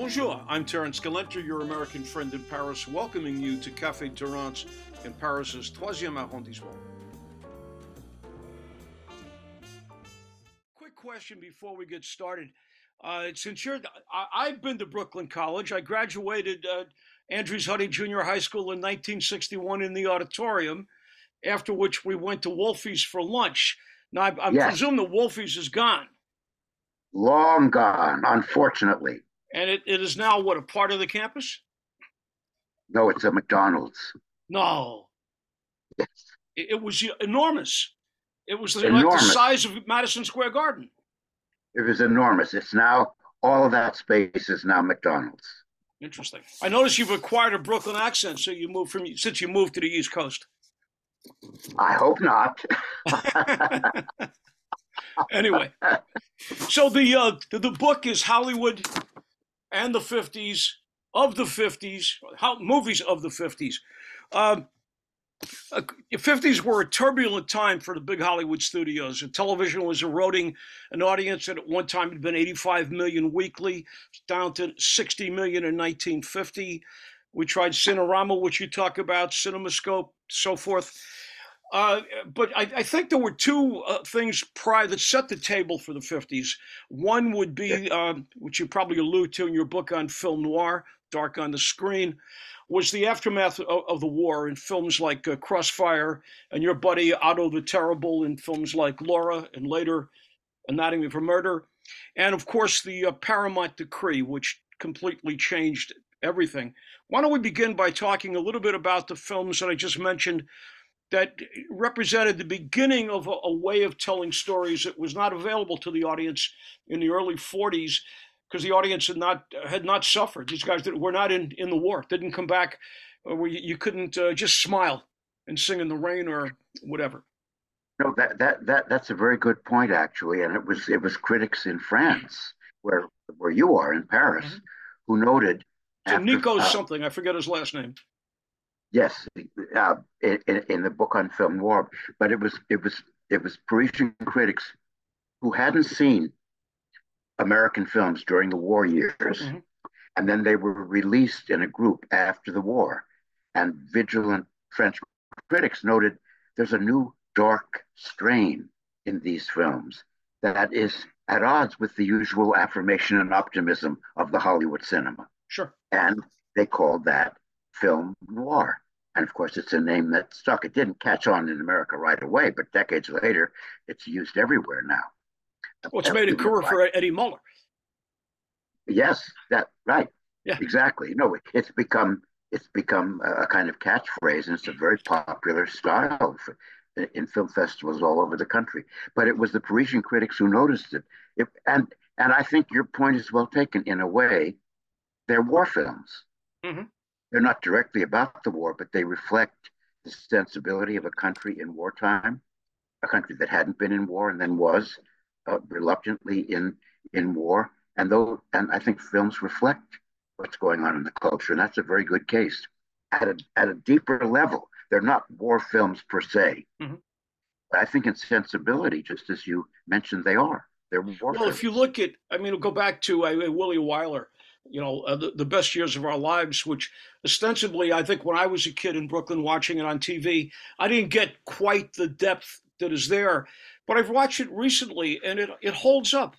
Bonjour, I'm Terrance Gelenter, your American friend in Paris, welcoming you to Café Terrance in Paris's troisième arrondissement. Quick question before we get started. Uh, since you're, I, have been to Brooklyn College. I graduated uh, Andries Hudde Junior High School in 1961 in the auditorium, after which we went to Wolfie's for lunch. Now, I, I yes. presume the Wolfie's is gone. Long gone, unfortunately. And it, it is now what, a part of the campus? No, it's a McDonald's. No. Yes. It, it was enormous. It was enormous. like the size of Madison Square Garden. It was enormous. It's now, all of that space is now McDonald's. Interesting. I notice you've acquired a Brooklyn accent, so you moved from since you moved to the East Coast. I hope not. anyway, so the uh, the, the book is Hollywood and the 50s, of the 50s, how, movies of the 50s. Um, uh, 50s were a turbulent time for the big Hollywood studios. Television was eroding an audience that at one time had been 85 million weekly, down to 60 million in 1950. We tried Cinerama, which you talk about, CinemaScope, so forth. Uh, but I, I, think there were two uh, things prior that set the table for the 50s. One would be, um, which you probably allude to in your book on film noir, Dark on the Screen, was the aftermath of, of the war in films like uh, Crossfire and your buddy Otto the Terrible in films like Laura and later Anatomy for Murder. And of course, the uh, Paramount Decree, which completely changed everything. Why don't we begin by talking a little bit about the films that I just mentioned? That represented the beginning of a, a, way of telling stories that was not available to the audience in the early 40s because the audience had not had not suffered. These guys that were not in, in the war didn't come back uh, where you, you couldn't uh, just smile and sing in the rain or whatever. No, that, that that that's a very good point actually, and it was it was critics in France where where you are in Paris mm-hmm. who noted. So after, Nico uh, something I forget his last name. Yes, uh, in, in, the book on film noir, but it was it was it was Parisian critics who hadn't seen American films during the war years, mm-hmm. and then they were released in a group after the war, and vigilant French critics noted there's a new dark strain in these films that is at odds with the usual affirmation and optimism of the Hollywood cinema. Sure. And they called that film noir. And of course, it's a name that stuck. It didn't catch on in America right away, but decades later, it's used everywhere now. Well, it's made a career for Eddie Muller. Yes, that right. Yeah, exactly. No, it's become it's become a kind of catchphrase, and it's a very popular style for, in film festivals all over the country. But it was the Parisian critics who noticed it. it and and I think your point is well taken. In a way, they're war films. Mm-hmm. They're not directly about the war, but they reflect the sensibility of a country in wartime, a country that hadn't been in war and then was uh, reluctantly in in war. And though, and I think films reflect what's going on in the culture, and that's a very good case. At a at a deeper level, they're not war films per se, mm-hmm. but I think in sensibility, just as you mentioned, they are. They're war. Well, films. if you look at, I mean, we'll go back to uh, Willie Wyler you know, uh, the, the best years of our lives, which ostensibly, I think when I was a kid in Brooklyn watching it on TV, I didn't get quite the depth that is there. But I've watched it recently and it, it holds up.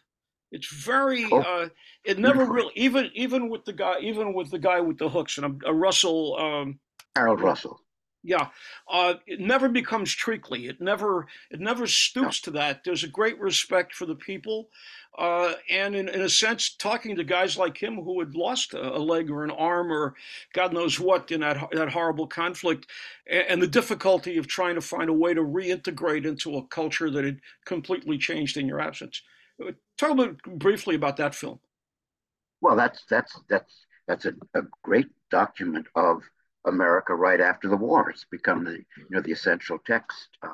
It's very, oh. uh, it never really, even, even with the guy, even with the guy with the hooks and a, a Russell, um, Harold Russell. Yeah, uh, it never becomes treacly. It never it never stoops to that. There's a great respect for the people, uh, and in, in a sense, talking to guys like him who had lost a, a, leg or an arm or God knows what in that that horrible conflict, and, and the difficulty of trying to find a way to reintegrate into a culture that had completely changed in your absence. Uh, talk a little briefly about that film. Well, that's that's that's that's a, a great document of America right after the war. It's become the you know the essential text. Uh,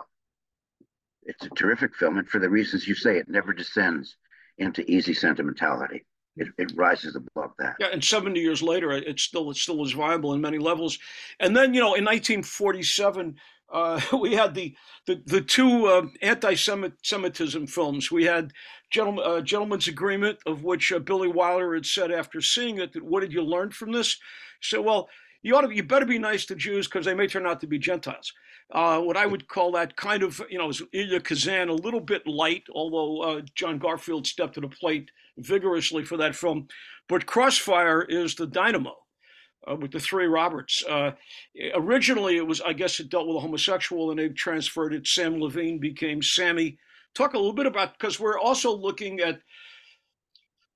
it's a terrific film, and for the reasons you say, it never descends into easy sentimentality. it, it rises above that. Yeah, and 70 years later, it still it still was viable in many levels. And then you know, in 1947, uh, we had the the the two uh, anti-Semitism films. We had Gentleman, uh, Gentleman's Agreement, of which uh, Billy Wilder had said after seeing it, that what did you learn from this? So, well, you ought to, you better be nice to Jews because they may turn out to be Gentiles. Uh, what I would call that kind of, you know, Elia Kazan, a little bit light, although uh, John Garfield stepped to the plate vigorously for that film. But Crossfire is the dynamo uh, with the three Roberts. Uh, originally, it was, I guess, it dealt with a homosexual, and they transferred it. Sam Levene became Sammy. Talk a little bit about because we're also looking at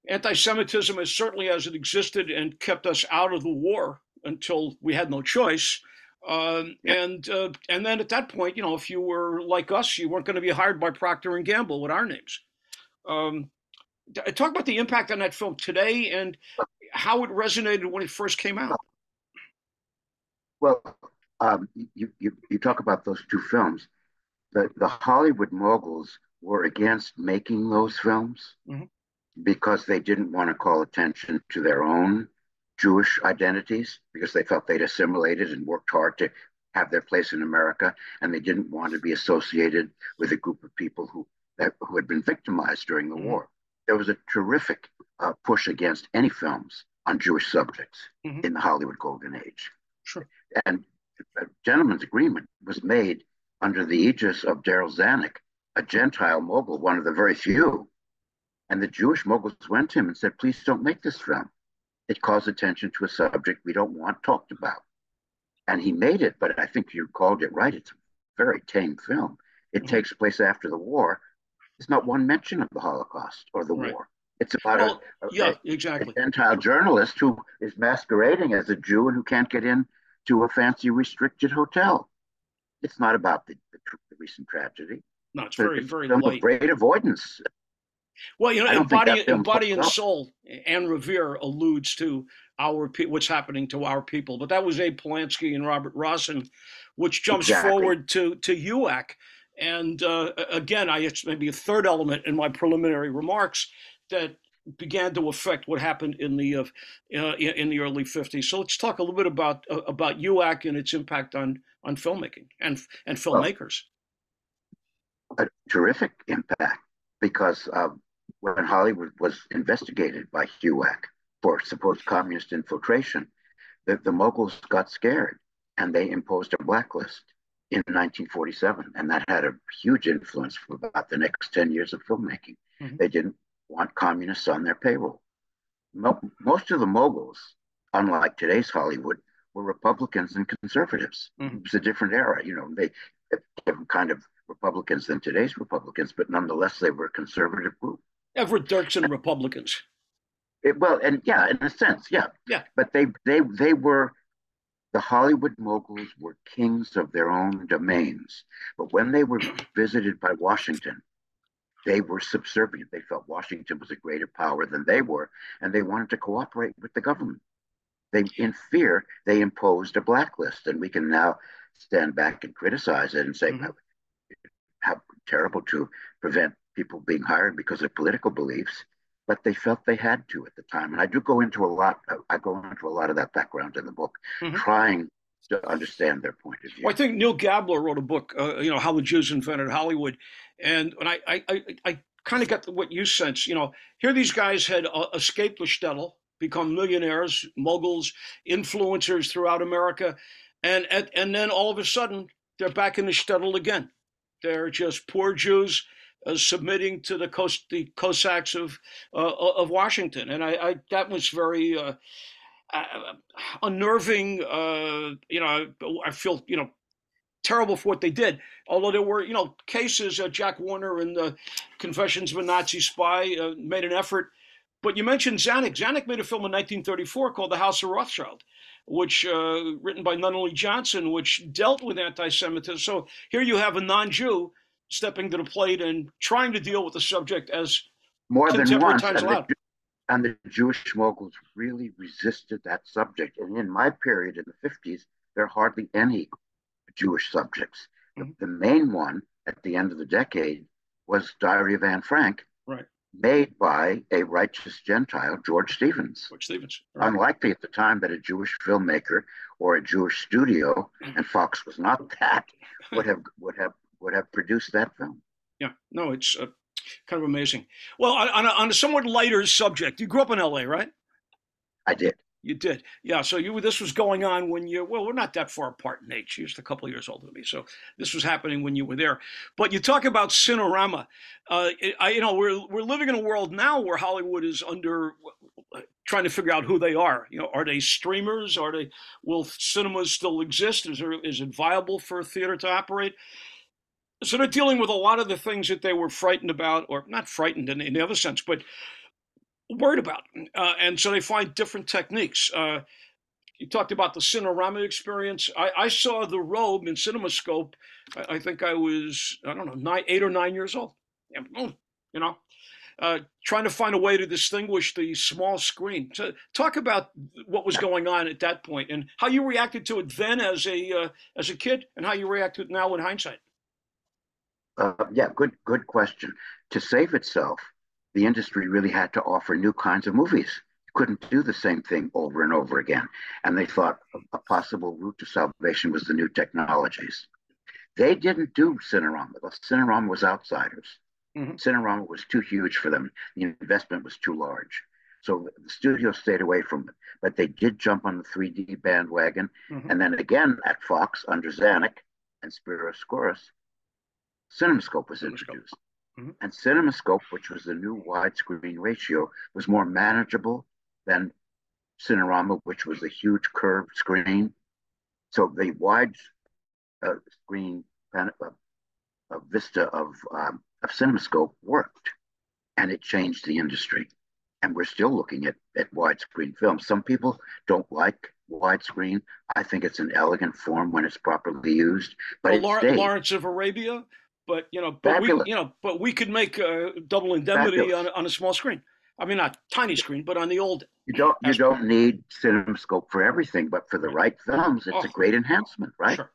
anti-Semitism as certainly as it existed and kept us out of the war until we had no choice. Um, and uh, and then at that point, you know, if you were like us, you weren't going to be hired by Procter and Gamble with our names. Um, talk about the impact on that film today and how it resonated when it first came out. Well, um, you, you you talk about those two films. The the Hollywood moguls were against making those films mm-hmm. because they didn't want to call attention to their own Jewish identities because they felt they'd assimilated and worked hard to have their place in America, and they didn't want to be associated with a group of people who that, who had been victimized during the mm-hmm. war. There was a terrific uh, push against any films on Jewish subjects mm-hmm. in the Hollywood Golden Age. Sure. And a gentleman's agreement was made under the aegis of Darryl Zanuck, a Gentile mogul, one of the very few. And the Jewish moguls went to him and said, please don't make this film it calls attention to a subject we don't want talked about. And he made it, but I think you called it right. It's a very tame film. It mm-hmm. takes place after the war. There's not one mention of the Holocaust or the right. war. It's about well, a, a, yeah, exactly. a Gentile journalist who is masquerading as a Jew and who can't get in to a fancy restricted hotel. It's not about the, the, the recent tragedy. No, it's very, very light. Great avoidance well, you know, body, body and soul, Anne Revere alludes to our what's happening to our people, but that was Abe Polonsky and Robert Rossen, which jumps exactly. forward to to HUAC. And uh, again, I it's maybe a third element in my preliminary remarks that began to affect what happened in the uh, uh, in the early 50s. So let's talk a little bit about uh, about HUAC and its impact on on filmmaking and and filmmakers. Well, a terrific impact because when Hollywood was investigated by HUAC for supposed communist infiltration, the, the moguls got scared and they imposed a blacklist in 1947. And that had a huge influence for about the next 10 years of filmmaking. Mm-hmm. They didn't want communists on their payroll. Mo- most of the moguls, unlike today's Hollywood, were Republicans and conservatives. Mm-hmm. It was a different era. You know, they different kind of Republicans than today's Republicans, but nonetheless, they were a conservative group. Everett Dirksen Republicans. It, well, and yeah, in a sense, yeah. Yeah. But they they they were the Hollywood moguls were kings of their own domains. But when they were visited by Washington, they were subservient. They felt Washington was a greater power than they were, and they wanted to cooperate with the government. They, in fear, they imposed a blacklist, and we can now stand back and criticize it and say mm-hmm. how, how terrible to prevent people being hired because of political beliefs, but they felt they had to at the time. And I do go into a lot. I go into a lot of that background in the book, mm-hmm. trying to understand their point of view. Well, I think Neal Gabler wrote a book, uh, you know, how the Jews invented Hollywood, and when I I, I, I kind of got what you sense. You know, here these guys had uh, escaped the shtetl, become millionaires, moguls, influencers throughout America, and and, and then all of a sudden they're back in the shtetl again. They're just poor Jews uh, submitting to the, the Cossacks of uh, of Washington, and I, I that was very uh, uh unnerving. Uh, you know, I feel you know terrible for what they did. Although there were you know cases, uh, Jack Warner and the Confessions of a Nazi Spy made an effort. But you mentioned Zanuck. Zanuck made a film in 1934 called The House of Rothschild which uh, written by Nunnally Johnson, which dealt with anti-Semitism. So here you have a non-Jew stepping to the plate and trying to deal with the subject as more than once. And the, and the, Jewish moguls really resisted that subject. And in my period in the 50s, there are hardly any Jewish subjects. Mm-hmm. The, the, main one at the end of the decade was Diary of Anne Frank. Right. made by a righteous Gentile, George Stevens. George Stevens. Right. Unlikely at the time that a Jewish filmmaker or a Jewish studio, and Fox was not that, would have would have would have produced that film. Yeah, no, it's uh, kind of amazing. Well, on a, on a somewhat lighter subject, you grew up in L.A., right? I did. You did, yeah. So you this was going on when you well, we're not that far apart in age. She's a couple of years older than me, so this was happening when you were there. But you talk about Cinerama. Uh, I, you know, we're we're living in a world now where Hollywood is under trying to figure out who they are. You know, are they streamers? Are they will cinemas still exist? Is there is it viable for a theater to operate? So they're dealing with a lot of the things that they were frightened about, or not frightened in, the other sense, but worried about. Uh, and so they find different techniques. Uh, you talked about the Cinerama experience. I, I, saw the robe in CinemaScope. I, I, think I was, I don't know, nine, eight or nine years old. You know, uh, trying to find a way to distinguish the small screen. So talk about what was going on at that point and how you reacted to it then as a uh, as a kid, and how you react to it now in hindsight. Uh, yeah, good good question. To save itself, the industry really had to offer new kinds of movies. You couldn't do the same thing over and over again. And they thought a possible route to salvation was the new technologies. They didn't do Cinerama. Cinerama was outsiders. Mm-hmm. Cinerama was too huge for them. The investment was too large. So the studio stayed away from it. But they did jump on the 3D bandwagon. Mm-hmm. And then again at Fox under Zanuck and Spyros Skouras, CinemaScope was introduced. Mm-hmm. And CinemaScope, which was the new widescreen ratio, was more manageable than Cinerama, which was a huge curved screen. So the wide uh, screen uh, uh, vista of, um, of CinemaScope worked, and it changed the industry. And we're still looking at, at widescreen films. Some people don't like widescreen. I think it's an elegant form when it's properly used. But well, Lawrence of Arabia but you know, but Fabulous. we, you know, but we could make a double indemnity on, on a small screen. I mean, not tiny screen, but on the old. You don't you don't need CinemaScope for everything, but for the right films, it's oh, a great enhancement, right? Sure.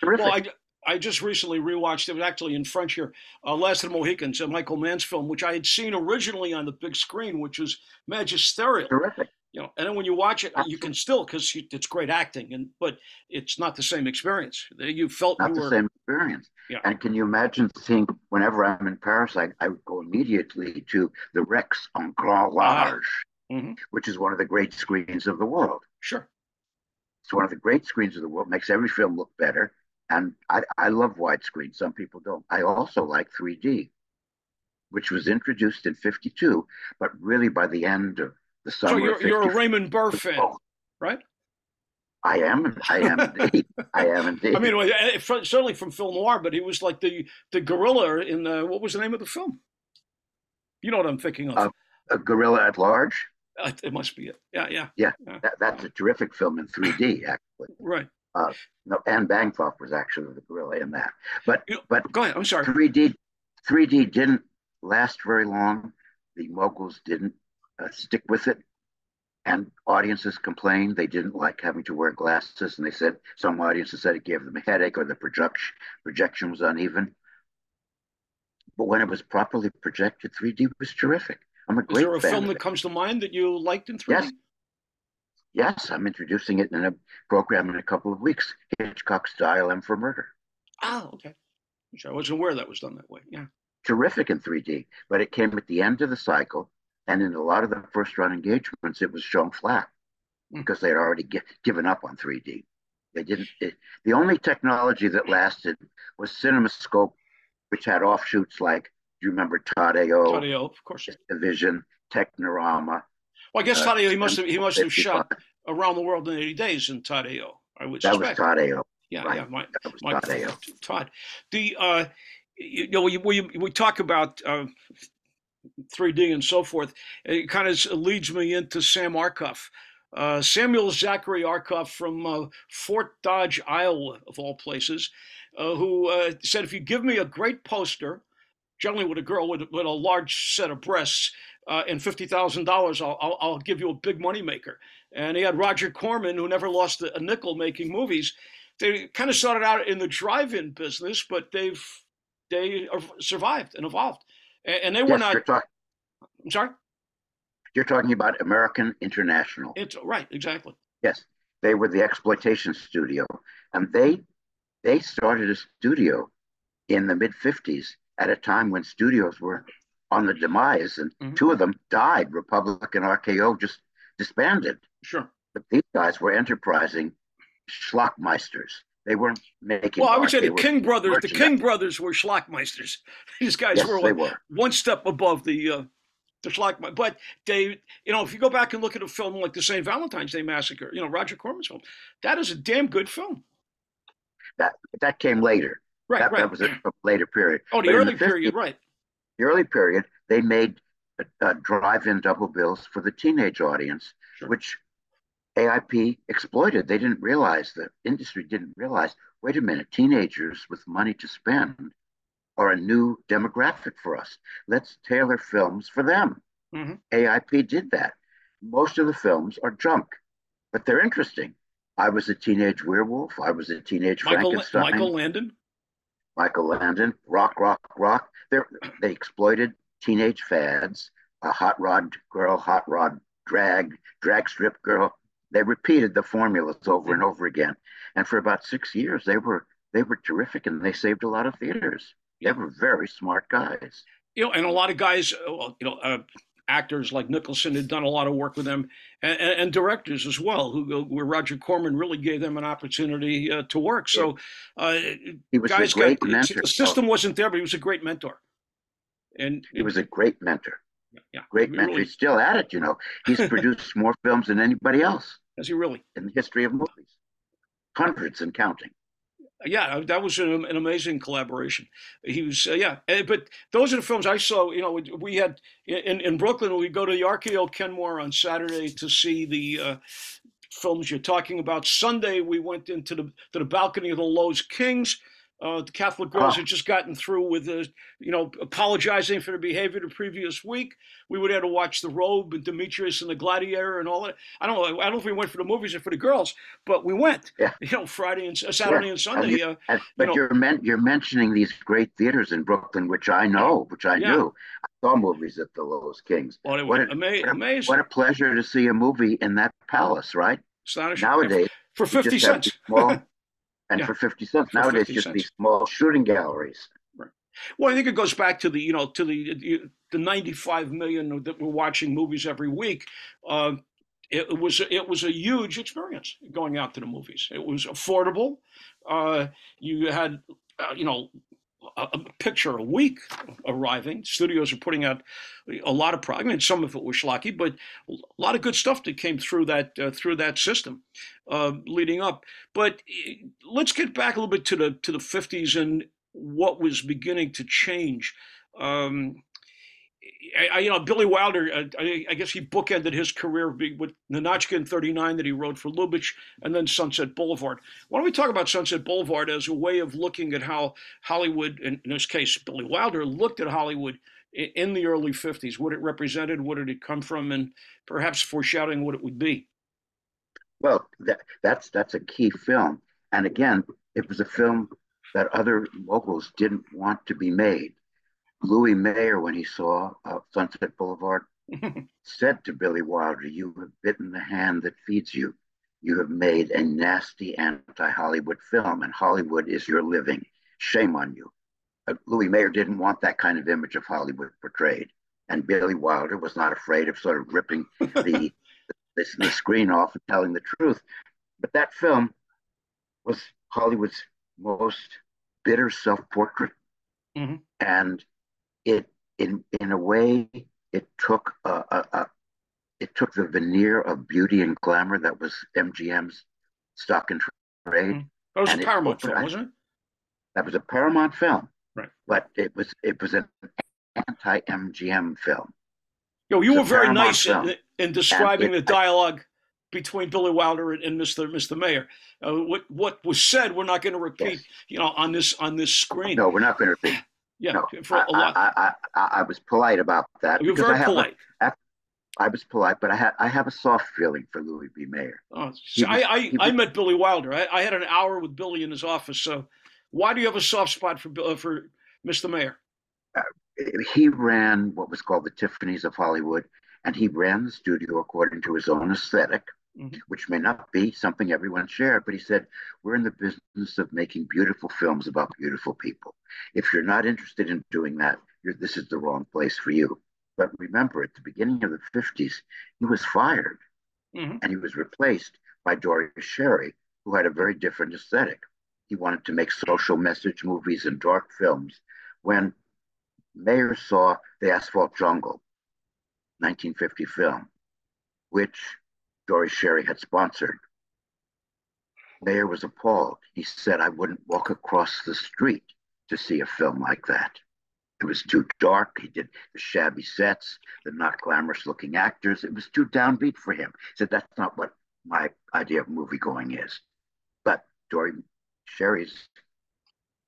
Terrific. Well, I, I just recently rewatched it. Was actually in French here. Uh, Last of the Mohicans, a Michael Mann's film, which I had seen originally on the big screen, which was magisterial. Terrific you know and then when you watch it you can still because it's great acting and but it's not the same experience you felt not you the were, same experience yeah. and can you imagine seeing whenever i'm in paris i, I would go immediately to the rex en grand large ah. mm-hmm. which is one of the great screens of the world sure it's one of the great screens of the world makes every film look better and i, I love widescreen some people don't i also like 3d which was introduced in 52 but really by the end of the summer. So you're, you're a Raymond Burr fan, right? I am. I am indeed. I am indeed. I mean, certainly from film noir, but he was like the the gorilla in the what was the name of the film? You know what I'm thinking of? Uh, a gorilla at large. Uh, it must be it. Yeah, yeah. Yeah, yeah. That, that's a terrific film in 3D, actually. right. Uh, no, Anne Bancroft was actually the gorilla in that. But you know, but go ahead. I'm sorry. 3D 3D didn't last very long. The moguls didn't uh, stick with it. And audiences complained they didn't like having to wear glasses, and they said some audiences said it gave them a headache or the projection projection was uneven. But when it was properly projected, 3D was terrific. I'm a great. Is there a film that comes to mind that you liked in 3D? Yes. Yes, I'm introducing it in a program in a couple of weeks. Hitchcock's Dial M for Murder. Oh, okay. I wasn't aware that was done that way. Yeah. Terrific in 3D, but it came at the end of the cycle and in a lot of the first run engagements, it was shown flat hmm. because they had already get, given up on 3D. They didn't. It, the only technology that lasted was CinemaScope, which had offshoots like, do you remember Todd AO? Todd AO, of course. Division, Technorama. Well, I guess uh, Todd AO, he must have he must have shot around the world in 80 days in Todd AO. I would that suspect. was Todd AO. Yeah, right. yeah, my, my, Todd AO. Todd, the uh, you know, we, we, we talk about uh, 3D and so forth, it kind of leads me into Sam Arkoff. Uh, Samuel Zachary Arkoff from uh, Fort Dodge, Iowa, of all places, uh, who uh, said, if you give me a great poster, generally with a girl with, with a large set of breasts, uh, and $50,000, I'll, I'll, I'll, give you a big moneymaker. And he had Roger Corman, who never lost a nickel making movies. They kind of started out in the drive-in business, but they've they survived and evolved and, they were not. You're, talk, I'm sorry. You're talking about American International. It's right, exactly. Yes, they were the exploitation studio, and they they started a studio in the mid '50s at a time when studios were on the demise, and mm-hmm. two of them died. Republic and RKO just disbanded. Sure. But these guys were enterprising schlockmeisters. They weren't making. Well, I would say the King brothers. The King brothers were schlockmeisters. These guys yes, were, like were, one step above the uh, the schlock. But they, you know, if you go back and look at a film like the St. Valentine's Day Massacre, you know, Roger Corman's film, that is a damn good film. That that came later. Right, that, right. That was a, a later period. Oh, the but early the 50s, period, right? The early period, they made uh, drive-in double bills for the teenage audience, sure. which AIP exploited. They didn't realize the industry didn't realize. Wait a minute, teenagers with money to spend are a new demographic for us. Let's tailor films for them. Mm-hmm. AIP did that. Most of the films are junk, but they're interesting. I was a teenage werewolf. I was a teenage Michael, Frankenstein. Michael Landon. Michael Landon. Rock, rock, rock. They're, they exploited teenage fads. A hot rod girl, hot rod drag, drag strip girl. They repeated the formulas over and over again. And for about six years, they were they were terrific, and they saved a lot of theaters. They were very smart guys. You know, and a lot of guys, uh, you know, uh, actors like Nicholson had done a lot of work with them, and, and directors as well, who where Roger Corman really gave them an opportunity uh, to work. So, uh, he was guys a great got, mentor. The system wasn't there, but he was a great mentor. And he was a great mentor. Yeah, great mentor. Really, He's still at it. You know, he's produced more films than anybody else. Has he really? In the history of movies, hundreds and counting yeah, that was an, an, amazing collaboration. He was, uh, yeah, eh, but those are the films I saw. You know, we had in, in Brooklyn, we go to the RKO Kenmore on Saturday to see the uh, films you're talking about. Sunday, we went into the to the balcony of the Loew's Kings uh, the Catholic girls oh. had just gotten through with, uh, you know, apologizing for their behavior the previous week. We were there to watch The Robe and Demetrius and the Gladiator and all that. I don't know. I don't know if we went for the movies or for the girls, but we went. Yeah. You know, Friday and uh, Saturday and Sunday. And you, uh, and, but you are men- you're mentioning these great theaters in Brooklyn, which I know, which I yeah. knew. I saw movies at the Loew's Kings. What, a, ama- what, a, amazing. what a pleasure to see a movie in that palace, right? Astonishing. Nowadays, for fifty cents. Small, and yeah. for 50 cents. For Nowadays, 50 just cents. these small shooting galleries. Right. Well, I think it goes back to the, you know, to the the 95 million that we're watching movies every week. Uh, it was it was a huge experience going out to the movies. It was affordable. Uh, you had, uh, you know, a, picture a week arriving. Studios are putting out a lot of product. I mean, some of it was schlocky, but a lot of good stuff that came through that uh, through that system uh, leading up. But eh, let's get back a little bit to the to the 50s and what was beginning to change. Um, I, you know, Billy Wilder, uh, I, I, guess he bookended his career with Ninotchka in 39 that he wrote for Lubitsch and then Sunset Boulevard. Why don't we talk about Sunset Boulevard as a way of looking at how Hollywood, in, in this case, Billy Wilder, looked at Hollywood in, in the early 50s, what it represented, what did it come from, and perhaps foreshadowing what it would be. Well, that, that's that's a key film. And again, it was a film that other locals didn't want to be made. Louis Mayer, when he saw uh, Sunset Boulevard, said to Billy Wilder, You have bitten the hand that feeds you. You have made a nasty anti Hollywood film, and Hollywood is your living. Shame on you. Uh, Louis Mayer didn't want that kind of image of Hollywood portrayed. And Billy Wilder was not afraid of sort of ripping the, the, the screen off and telling the truth. But that film was Hollywood's most bitter self portrait. Mm-hmm. And it in in a way it took a, a, a, it took the veneer of beauty and glamour that was MGM's stock and trade. Mm-hmm. That was a Paramount film, wasn't it? That was a Paramount film, right? But it was it was an anti MGM film. Yo, you were very nice in, in, describing it, the dialogue between Billy Wilder and, and Mr. Mr. Mayer. Uh, what what was said, we're not going to repeat. Yes. You know, on this on this screen. No, we're not going to repeat. Yeah, no, I, I, I, I, was polite about that. You're very polite. A, I was polite, but I had I have a soft feeling for Louis B. Mayer. Oh, was, I I, was, I, met Billy Wilder. I, I, had an hour with Billy in his office. So, why do you have a soft spot for uh, for Mr. Mayer? Uh, he ran what was called the Tiffany's of Hollywood, and he ran the studio according to his own aesthetic, mm-hmm. which may not be something everyone shared. But he said, We're in the business of making beautiful films about beautiful people. If you're not interested in doing that, this is the wrong place for you. But remember, at the beginning of the 50s, he was fired mm-hmm. and he was replaced by Dore Schary, who had a very different aesthetic. He wanted to make social message movies and dark films. When Mayer saw The Asphalt Jungle, 1950 film, which Dore Schary had sponsored. Mayer was appalled. He said, I wouldn't walk across the street to see a film like that. It was too dark. He did the shabby sets, the not glamorous looking actors. It was too downbeat for him. He said, That's not what my idea of movie going is. But Dore Schary's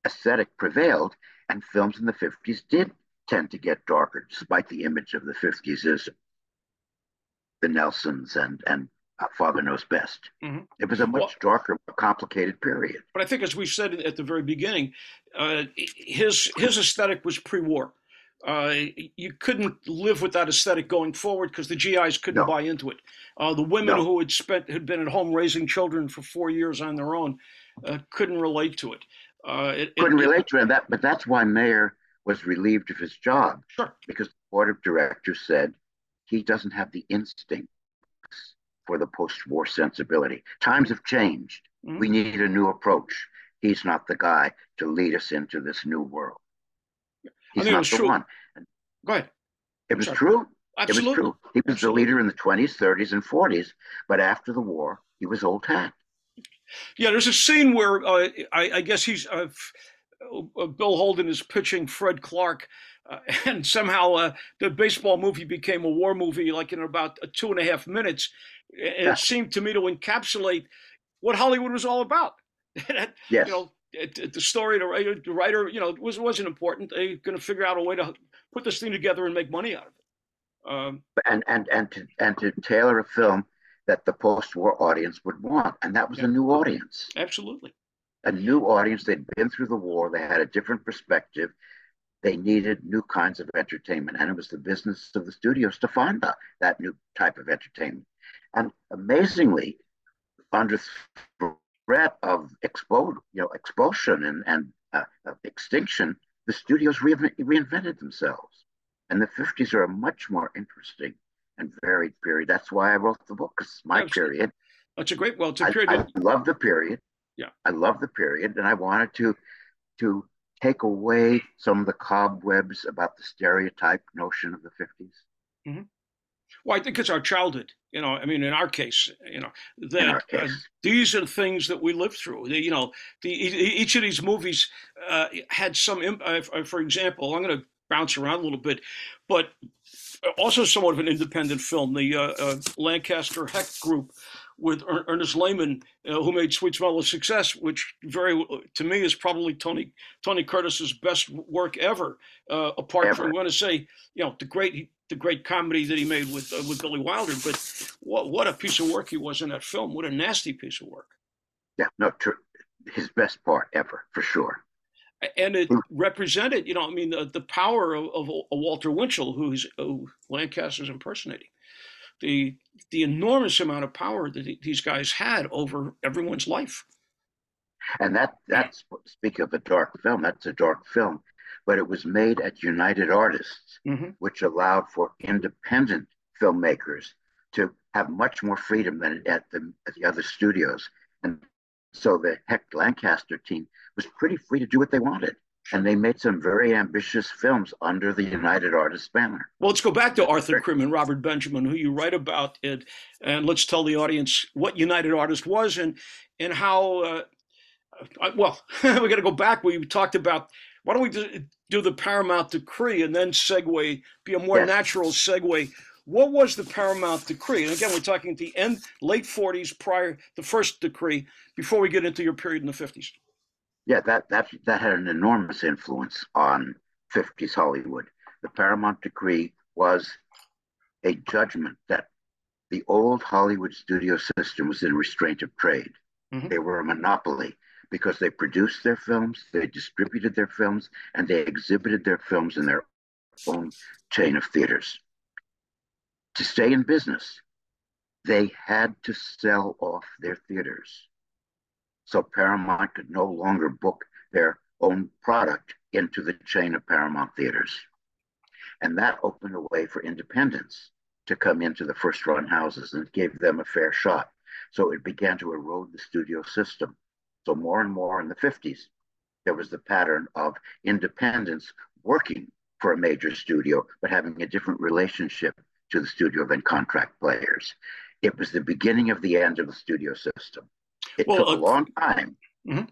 aesthetic prevailed, and films in the 50s did tend to get darker, despite the image of the 50s is the Nelsons and and Father Knows Best. Mm-hmm. It was a much well, darker, more complicated period. But I think, as we said at the very beginning, uh, his his aesthetic was pre-war. Uh, you couldn't live with that aesthetic going forward because the GIs couldn't no. buy into it. Uh, the women no. who had spent had been at home raising children for four years on their own uh, couldn't relate to it. Uh, it couldn't it, relate to it. That, but that's why Mayer was relieved of his job. Sure. Because the board of directors said he doesn't have the instincts for the post-war sensibility. Times have changed. Mm-hmm. We need a new approach. He's not the guy to lead us into this new world. He's not the true. one. Go ahead. It was true. Absolutely. It was true. He was Absolutely. the leader in the 20s, 30s, and 40s, but after the war, he was old hat. Yeah, there's a scene where uh, I, I, guess he's uh, uh, Bill Holden is pitching Fred Clark, uh, and somehow uh, the baseball movie became a war movie, like in about two and a half minutes. And yeah. it seemed to me to encapsulate what Hollywood was all about. yes. You know, the story, the writer, you know, was wasn't important. They're going to figure out a way to put this thing together and make money out of it. Um, and and and to and to tailor a film that the post-war audience would want, and that was yeah. a new audience. Absolutely a new audience. They'd been through the war. They had a different perspective. They needed new kinds of entertainment. And it was the business of the studios to find that, that new type of entertainment. And amazingly, under threat of expo- you know, expulsion and, and uh, extinction, the studios re- reinvented themselves. And the 50s are a much more interesting and varied period. That's why I wrote the book, because my period. That's a great, well, it's a period. I, I love the period. Yeah. I love the period, and I wanted to to take away some of the cobwebs about the stereotype notion of the 50s. Mm-hmm. Well, I think it's our childhood. You know, I mean, in our case, you know, that uh, these are things that we lived through. The, you know, the, each of these movies uh, had some. Uh, for example, I'm going to bounce around a little bit, but also somewhat of an independent film. The uh, uh, Lancaster Hecht Group with Ernest Lehman, uh, who made Sweet Smell of Success, which very to me is probably Tony Tony Curtis's best work ever. Uh, apart ever. from I'm going to say, you know, the great the great comedy that he made with uh, with Billy Wilder, but what what a piece of work he was in that film! What a nasty piece of work. Yeah, no, true. His best part ever, for sure. And it hmm. represented, you know, I mean, the, the power of, of, Walter Winchell, who's who Lancaster's impersonating the the enormous amount of power that these guys had over everyone's life. And that that's speak of a dark film. That's a dark film, but it was made at United Artists, mm-hmm. which allowed for independent filmmakers to have much more freedom than at the at the other studios. And so the Hecht Lancaster team was pretty free to do what they wanted and they made some very ambitious films under the United Artists banner. Well, let's go back to Arthur Krim and Robert Benjamin, who you write about it, and let's tell the audience what United Artists was and and how. Uh, uh well, we got to go back. We talked about why don't we do, do, the Paramount Decree and then segue, be a more yes. natural segue. What was the Paramount Decree? And again, we're talking at the end, late 40s, prior the first decree, before we get into your period in the 50s yeah, that that that had an enormous influence on 50s Hollywood. The Paramount Decree was a judgment that the old Hollywood studio system was in restraint of trade. Mm-hmm. They were a monopoly because they produced their films, they distributed their films, and they exhibited their films in their own chain of theaters. To stay in business, they had to sell off their theaters. So Paramount could no longer book their own product into the chain of Paramount theaters. And that opened a way for independents to come into the first run houses and gave them a fair shot. So it began to erode the studio system. So more and more in the 50s, there was the pattern of independents working for a major studio, but having a different relationship to the studio than contract players. It was the beginning of the end of the studio system. It well, took uh, a long time. Mm-hmm.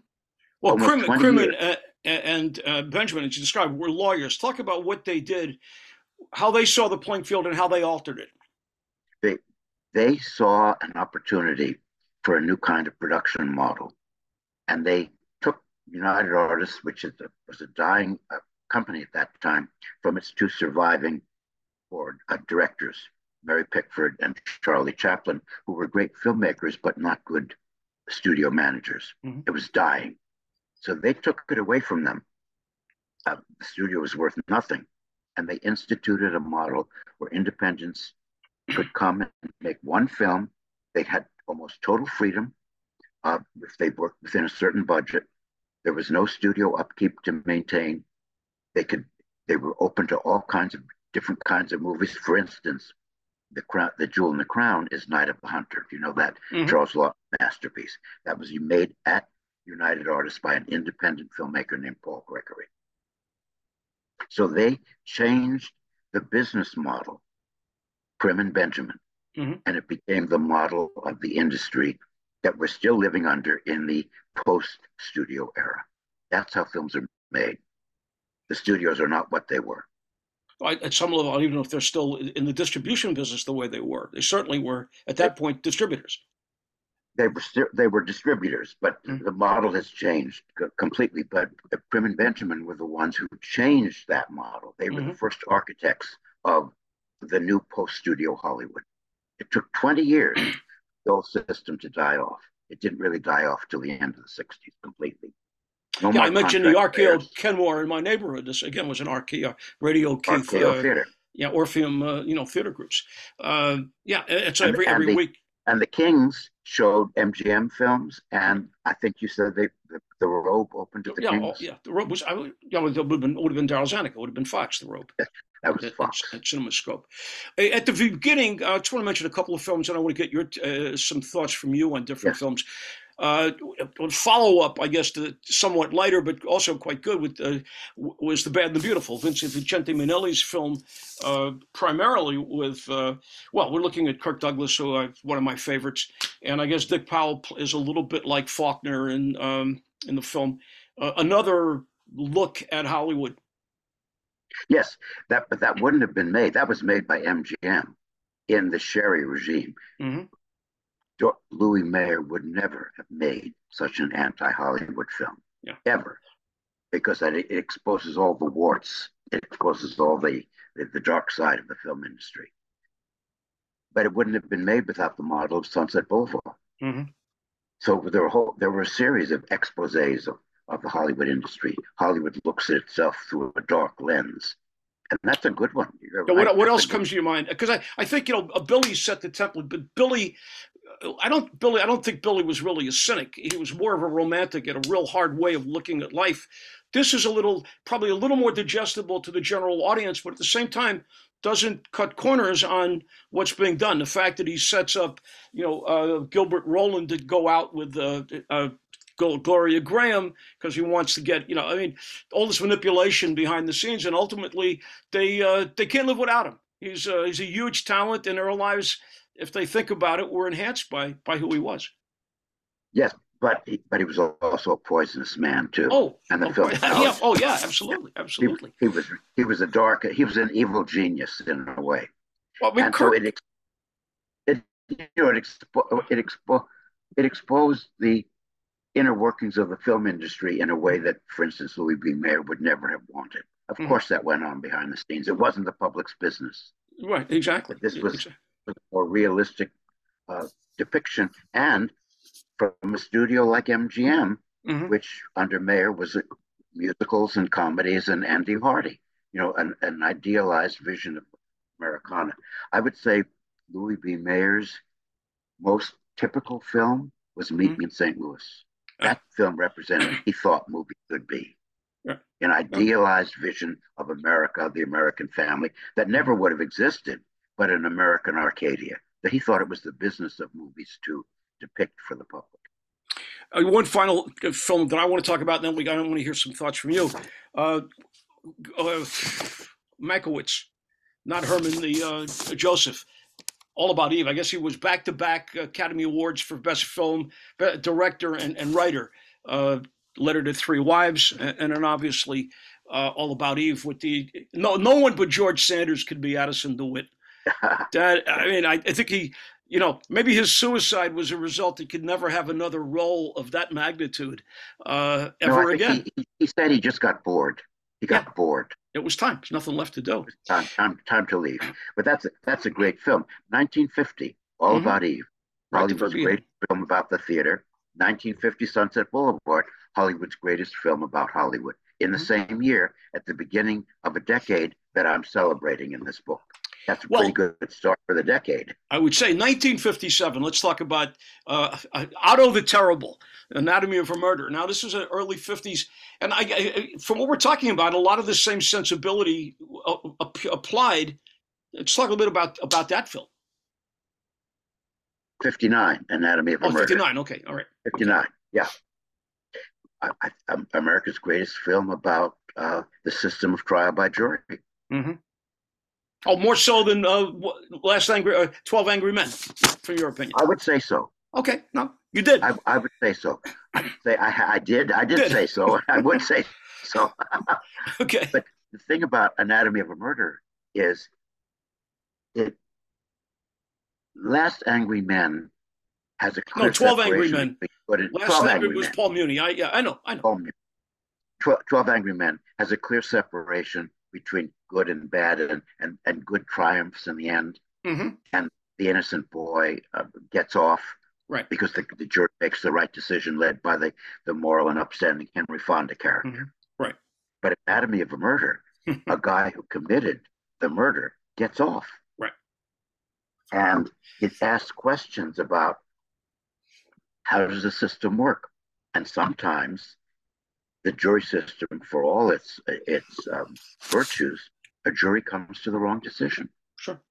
Well, Crimmins uh, and uh, Benjamin, as you described, were lawyers. Talk about what they did, how they saw the playing field, and how they altered it. They they saw an opportunity for a new kind of production model, and they took United Artists, which a, was a dying uh, company at that time, from its two surviving board uh, directors, Mary Pickford and Charlie Chaplin, who were great filmmakers but not good studio managers. Mm-hmm. It was dying. So they took it away from them. Uh, the studio was worth nothing. And they instituted a model where independents could come and make one film. They had almost total freedom uh, if they worked within a certain budget. There was no studio upkeep to maintain. They could they were open to all kinds of different kinds of movies. For instance, the crown, the jewel in the crown is Night of the Hunter. You know that mm-hmm. Charles Laughton masterpiece? That was made at United Artists by an independent filmmaker named Paul Gregory. So they changed the business model, Krim and Benjamin, mm-hmm. and it became the model of the industry that we're still living under in the post studio era. That's how films are made. The studios are not what they were. At some level, I don't even know if they're still in the distribution business the way they were. They certainly were at that point distributors they were they were distributors, but mm-hmm. the model has changed completely. But Krim and Benjamin were the ones who changed that model. They were mm-hmm. the first architects of the new post studio Hollywood. It took 20 years for the old system to die off. It didn't really die off till the end of the 60s completely. No yeah, I mentioned the RKO Kenmore in my neighborhood. This again was an RKO Radio RKO uh, Theater. Yeah, Orpheum, uh, you know, theater groups. Uh, yeah, it's and, every and every the, week. And the Kings showed MGM films, and I think you said they the, the robe opened to the yeah, Kings. Oh, yeah, the robe was. I, yeah, it would have been would have been Darryl Zanuck. It would have been Fox. The robe. that was Fox. At, at CinemaScope. At the beginning, uh, I just want to mention a couple of films, and I want to get your uh, some thoughts from you on different yes. films. Uh, follow up, I guess, to somewhat lighter but also quite good with uh, was the Bad and the Beautiful, Vincent Vincente Minnelli's film, uh, primarily with uh, well, we're looking at Kirk Douglas, who I, one of my favorites, and I guess Dick Powell is a little bit like Faulkner in um, in the film. Uh, another look at Hollywood. Yes, that but that wouldn't have been made. That was made by MGM in the Schary regime. Mm-hmm. Louis Mayer would never have made such an anti-Hollywood film yeah. ever, because it, it exposes all the warts, it exposes all the, the, the dark side of the film industry. But it wouldn't have been made without the model of Sunset Boulevard. Mm-hmm. So there were whole, there were a series of exposés of, of the Hollywood industry. Hollywood looks at itself through a dark lens and that's a good one. Right. What, what else comes to your mind? Because I, I think you know Billy set the template, but Billy I don't Billy. I don't think Billy was really a cynic. He was more of a romantic and a real hard way of looking at life. This is a little, probably a little more digestible to the general audience, but at the same time, doesn't cut corners on what's being done. The fact that he sets up, you know, uh, Gilbert Roland to go out with uh, uh, Gloria Grahame because he wants to get, you know, I mean, all this manipulation behind the scenes, and ultimately they uh, they can't live without him. He's uh, he's a huge talent, and their lives if they think about it, we were enhanced by by who he was. Yes, but he, but he was also a poisonous man too. Oh, and the oh, film. Yeah, oh yeah, absolutely, absolutely. He, he, was he was a dark. He was an evil genius in a way. Well, I mean, and Kirk... so it, it you know it expo- it expo- it exposed the inner workings of the film industry in a way that, for instance, Louis B. Mayer would never have wanted. Of mm-hmm. course, that went on behind the scenes. It wasn't the public's business. Right. Exactly. This was exactly more realistic uh, depiction, and from a studio like MGM, mm-hmm. which under Mayer was musicals and comedies and Andy Hardy. you know, an, an idealized vision of Americana. I would say Louis B. Mayer's most typical film was Meet mm-hmm. Me in St. Louis. That film represented he thought movie could be. Yeah. An idealized vision of America, the American family, that never would have existed, but an American Arcadia. That he thought it was the business of movies to depict for the public. Uh, one final film that I want to talk about, and then we I want to hear some thoughts from you. Uh, uh, Mankiewicz, not Herman, the uh, Joseph. All About Eve. I guess he was back to back Academy Awards for Best Film, Director, and, and Writer. Uh, Letter to Three Wives, and, and then obviously uh, All About Eve with the no no one but George Sanders could be Addison DeWitt. That I mean, I, I think he you know, maybe his suicide was a result. He could never have another role of that magnitude uh, ever no, again. He, he, said he just got bored. He got yeah. bored. It was time. There's nothing left to do. Time, time, time to leave. But that's a, that's a great film. 1950, All mm-hmm. About Eve. Hollywood's great film about the theater. 1950, Sunset Boulevard, Hollywood's greatest film about Hollywood. In the mm-hmm. same year, at the beginning of a decade that I'm celebrating in this book. That's a well, pretty good start for the decade. I would say 1957. Let's talk about uh, Otto the Terrible, Anatomy of a Murder. Now, this is an early 50s, and I, I, from what we're talking about, a lot of the same sensibility uh, applied. Let's talk a little bit about about that film. 59, Anatomy of a oh, Murder. 59, okay, all right. 59, yeah. I, I, um, America's greatest film about uh, the system of trial by jury. Mm-hmm. Oh, more so than uh, Last Angry, uh, Twelve Angry Men, from your opinion. I would say so. Okay, no, you did. I, I would say so. I would say I, I did. I did, did. say so. I would say so. okay. But the thing about Anatomy of a Murder is, it Last Angry Men has a clear no Twelve Angry Men. Last Angry, Angry was Men. Paul Muni. I yeah, I know, I know. Paul Muni. 12, 12 Angry Men has a clear separation between good and bad and, and, and good triumphs in the end. Mm-hmm. And the innocent boy uh, gets off right because the, the jury makes the right decision led by the, the moral and upstanding Henry Fonda character. Mm-hmm. Right. But Anatomy of a Murder, a guy who committed the murder gets off. Right. And it asks questions about how does the system work? And sometimes the jury system, for all its its um, virtues, a jury comes to the wrong decision. Sure.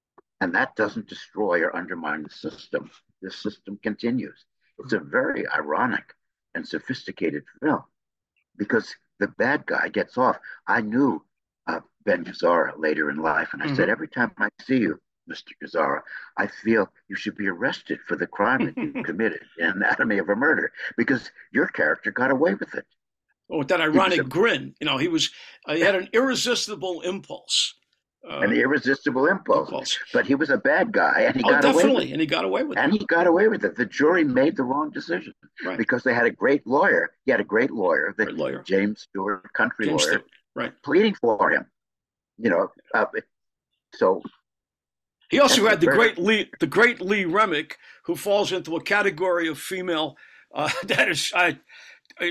And that doesn't destroy or undermine the system. The system continues. It's a very ironic and sophisticated film because the bad guy gets off. I knew uh, Ben Gazzara later in life, and I mm-hmm. said, every time I see you, Mr. Gazzara, I feel you should be arrested for the crime that you committed in Anatomy of a Murder because your character got away with it with that ironic grin. You know, he was uh, he had an irresistible impulse. Uh, an irresistible impulse. impulse. But he was a bad guy, and he oh, got definitely, away with it. and he got away with and it. And he got away with it. The jury made the wrong decision right. because they had a great lawyer. He had a great lawyer, the great lawyer. James Stewart, country James lawyer, Stewart. right, pleading for him. You know, uh, so he also had the great Lee, the great Lee Remick, who falls into a category of female uh, that is, I,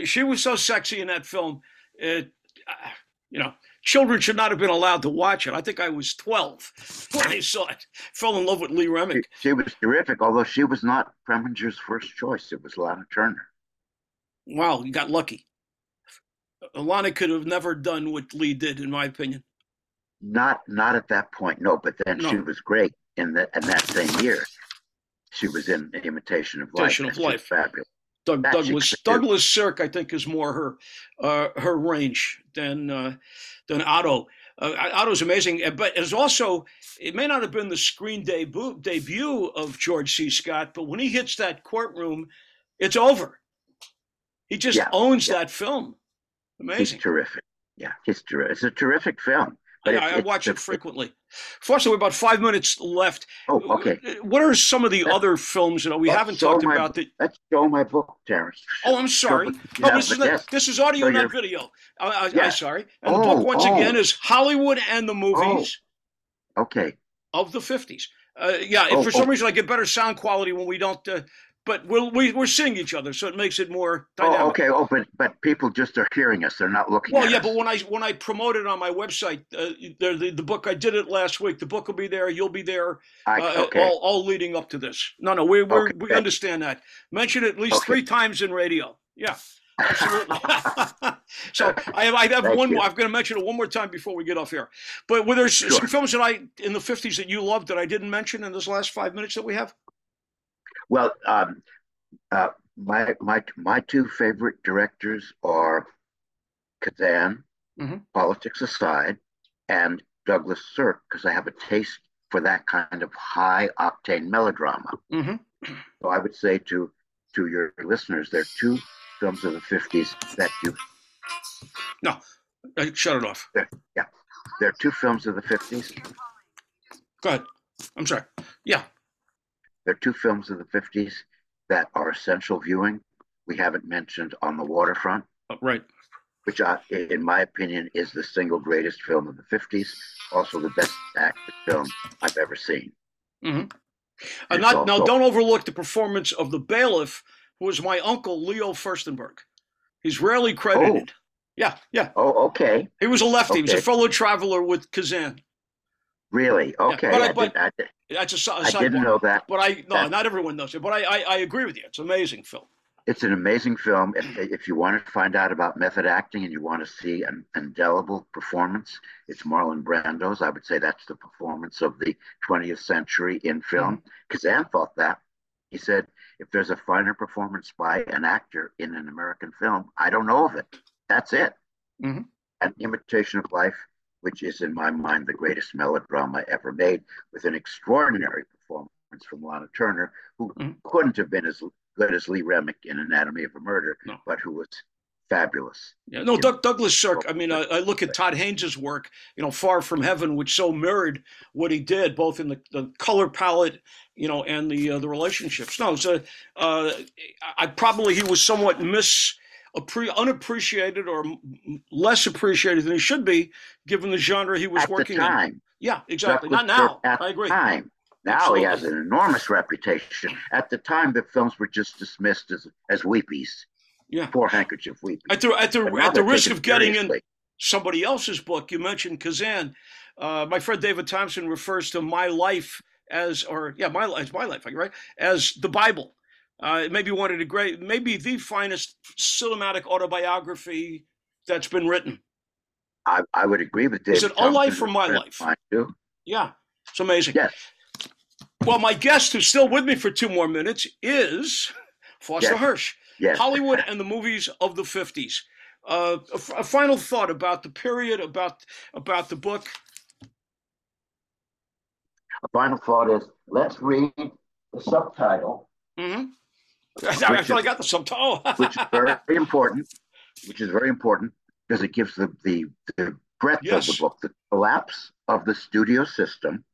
she was so sexy in that film it, uh, you know, children should not have been allowed to watch it. I think I was 12 when I saw it. Fell in love with Lee Remick. She, she was terrific, although she was not Preminger's first choice. It was Lana Turner. Wow, you got lucky. Lana could have never done what Lee did, in my opinion. Not not at that point, no. But then no. she was great in that in that same year. She was in Imitation of Life. Imitation of Life. Fabulous. Doug, Douglas Douglas Sirk, I think, is more her uh, her range than uh, than Otto. Uh, Otto's amazing, uh, but it's also it may not have been the screen debut debut of George C. Scott, but when he hits that courtroom, it's over. He just yeah, owns yeah. that film. Amazing. He's terrific. Yeah, he's terrific. It's a terrific film. Yeah, I watch it frequently. Fortunately, we're about five minutes left. Oh, okay. What are some of the that's, other films that we haven't talked my, about? That let's show my book, Terrance. Oh, I'm sorry. no, this, is not, this is audio, so not video. I, am sorry. And oh, the book, once oh. again, is Hollywood and the Movies. Oh. Okay. Of the 50s. Uh, yeah, oh, for some oh. reason, I get better sound quality when we don't uh, but we'll, we, we're seeing each other, so it makes it more dynamic. Oh, okay. Oh, but but people just are hearing us; they're not looking. Well, yeah, us. but when I when I promote it on my website, uh, the, the, the book I did it last week. The book will be there. You'll be there. I, uh, okay. all, all leading up to this. No, no, we we Okay. we understand that. Mention it at least Okay. three times in radio. Yeah, absolutely. so I have I have Thank one you. more. I'm going to mention it one more time before we get off here. But were there Sure. some films that I in the 50s that you loved that I didn't mention in this last five minutes that we have? Well, um, uh, my my my two favorite directors are Kazan, Mhm. politics aside, and Douglas Sirk, because I have a taste for that kind of high octane melodrama. Mm-hmm. So I would say to to your listeners, there are two films of the '50s that you Uh, shut it off. Yeah. There are two films of the '50s. Go ahead. I'm sorry. Yeah. There are two films of the '50s that are essential viewing. We haven't mentioned On the Waterfront. Uh, right. which I, in my opinion is the single greatest film of the 50s, also the best acted film I've ever seen. Uh, It's not now. Don't overlook the performance of the bailiff, who was my uncle Leo Furstenberg. He's rarely credited. Yeah, yeah. Oh, okay, He was a lefty. He was a fellow traveler with Kazan. really? Okay, but I- but- I, did, That's a, a I didn't know that. But I no, that. not everyone knows it. But I, I I agree with you. It's an amazing film. It's an amazing film. If, if you want to find out about method acting and you want to see an indelible performance, it's Marlon Brando's. I would say that's the performance of the 20th century in film. cuz Kazan thought that. He said, if there's a finer performance by an actor in an American film, I don't know of it. That's it. Mhm. An imitation of life, which is in my mind the greatest melodrama ever made, with an extraordinary performance from Lana Turner, who Mhm. couldn't have been as good as Lee Remick in Anatomy of a Murder, No. but who was fabulous. Yeah, no, Doug, Douglas Sirk. I mean, I, I look at Todd Haynes' work, you know, Far From Heaven, which so mirrored what he did, both in the, the color palette, you know, and the uh, the relationships. No, so uh, I probably he was somewhat mis. Appre- Unappreciated or less appreciated than he should be, given the genre he was At the working in. time, Yeah, exactly. Not now. I agree. the time. Now Absolutely. he has an enormous reputation. At the time, the films were just dismissed as, as weepies. Yeah. Poor handkerchief weepies. At the at the But at the risk of getting in somebody else's book. You mentioned Kazan. Uh, my friend David Thomson refers to my life as, or yeah, my life, my life, right, as the Bible. Uh, it may be one of the great, maybe the finest cinematic autobiography that's been written. I, I would agree with David. Is it a life or my life? Too. Yeah, it's amazing. Yes. Well, my guest, who's still with me for two more minutes, is Foster Yes. Hirsch. Yes. Hollywood and the movies of the 50s. Uh, a, f- a final thought about the period, about about the book. A final thought is let's read the subtitle, hmm I, I Which feel I is- got the subtitle. which is very important, which is very important because it gives the, the, the breadth Yes. of the book, the collapse of the studio system,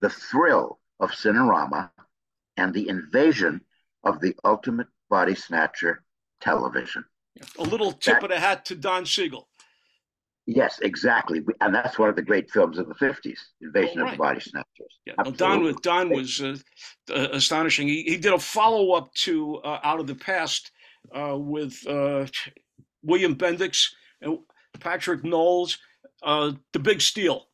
the thrill of Cinerama, and the invasion of the ultimate body snatcher television. a little tip That- of the hat to Don Siegel. Yes, exactly. And that's one of the great films of the 50s, Invasion Oh, of the Body Snatchers. Yeah, no, Don was Don was uh, uh, astonishing. He he did a follow up to uh, Out of the Past uh, with uh, William Bendix and Patric Knowles, uh, The Big Steal.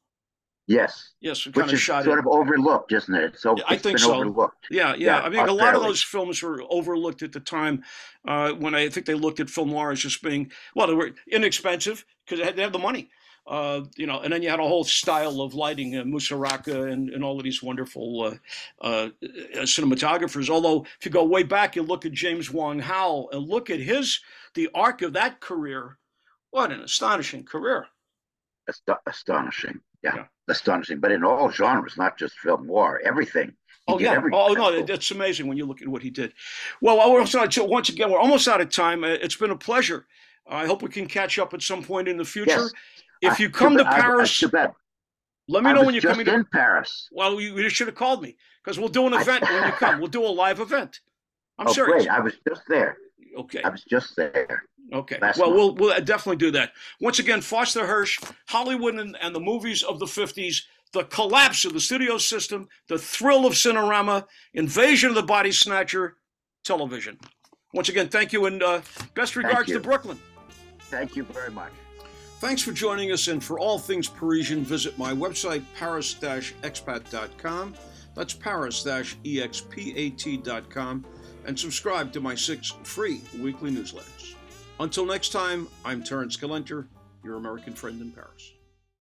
Yes, Yes, we which kind of is shot sort it. of overlooked, isn't it? So, Yeah, I think so. overlooked. Yeah, yeah. Yeah, I mean, a lot of those films were overlooked at the time. Uh, when I think they looked at film noir as just being well, they were inexpensive because they had have the money. Uh, you know, and then you had a whole style of lighting, uh, Musuraca and, and all of these wonderful uh, uh, uh, cinematographers. Although, if you go way back, you look at James Wong Howe and look at his the arc of that career. What an astonishing career! Ast- astonishing. Yeah, Yeah. astonishing. But in all genres, not just film noir, everything. He Oh yeah. everything. Oh no, it's amazing when you look at what he did. Well, I was not- so once again, we're almost out of time. Uh, It's been a pleasure. I hope we can catch up at some point in the future. Yes. If you come to Paris, let me know when you're coming. To, in Paris. well, you, you should have called me because we'll do an event when you come. We'll do a live event. I'm oh, serious. great! I was just there. Okay. I was just there. Okay. Last Well, month. we'll we'll definitely do that. Once again, Foster Hirsch, Hollywood and, and the movies of the 50s, the collapse of the studio system, the thrill of Cinerama, invasion of the body snatcher, television. Once again, thank you and uh, best regards to Brooklyn. Thank you very much. Thanks for joining us, and for all things Parisian, visit my website, paris-expat.com. That's paris-expat.com, and subscribe to my six free weekly newsletters. Until next time, I'm Terrance Gelenter, your American friend in Paris.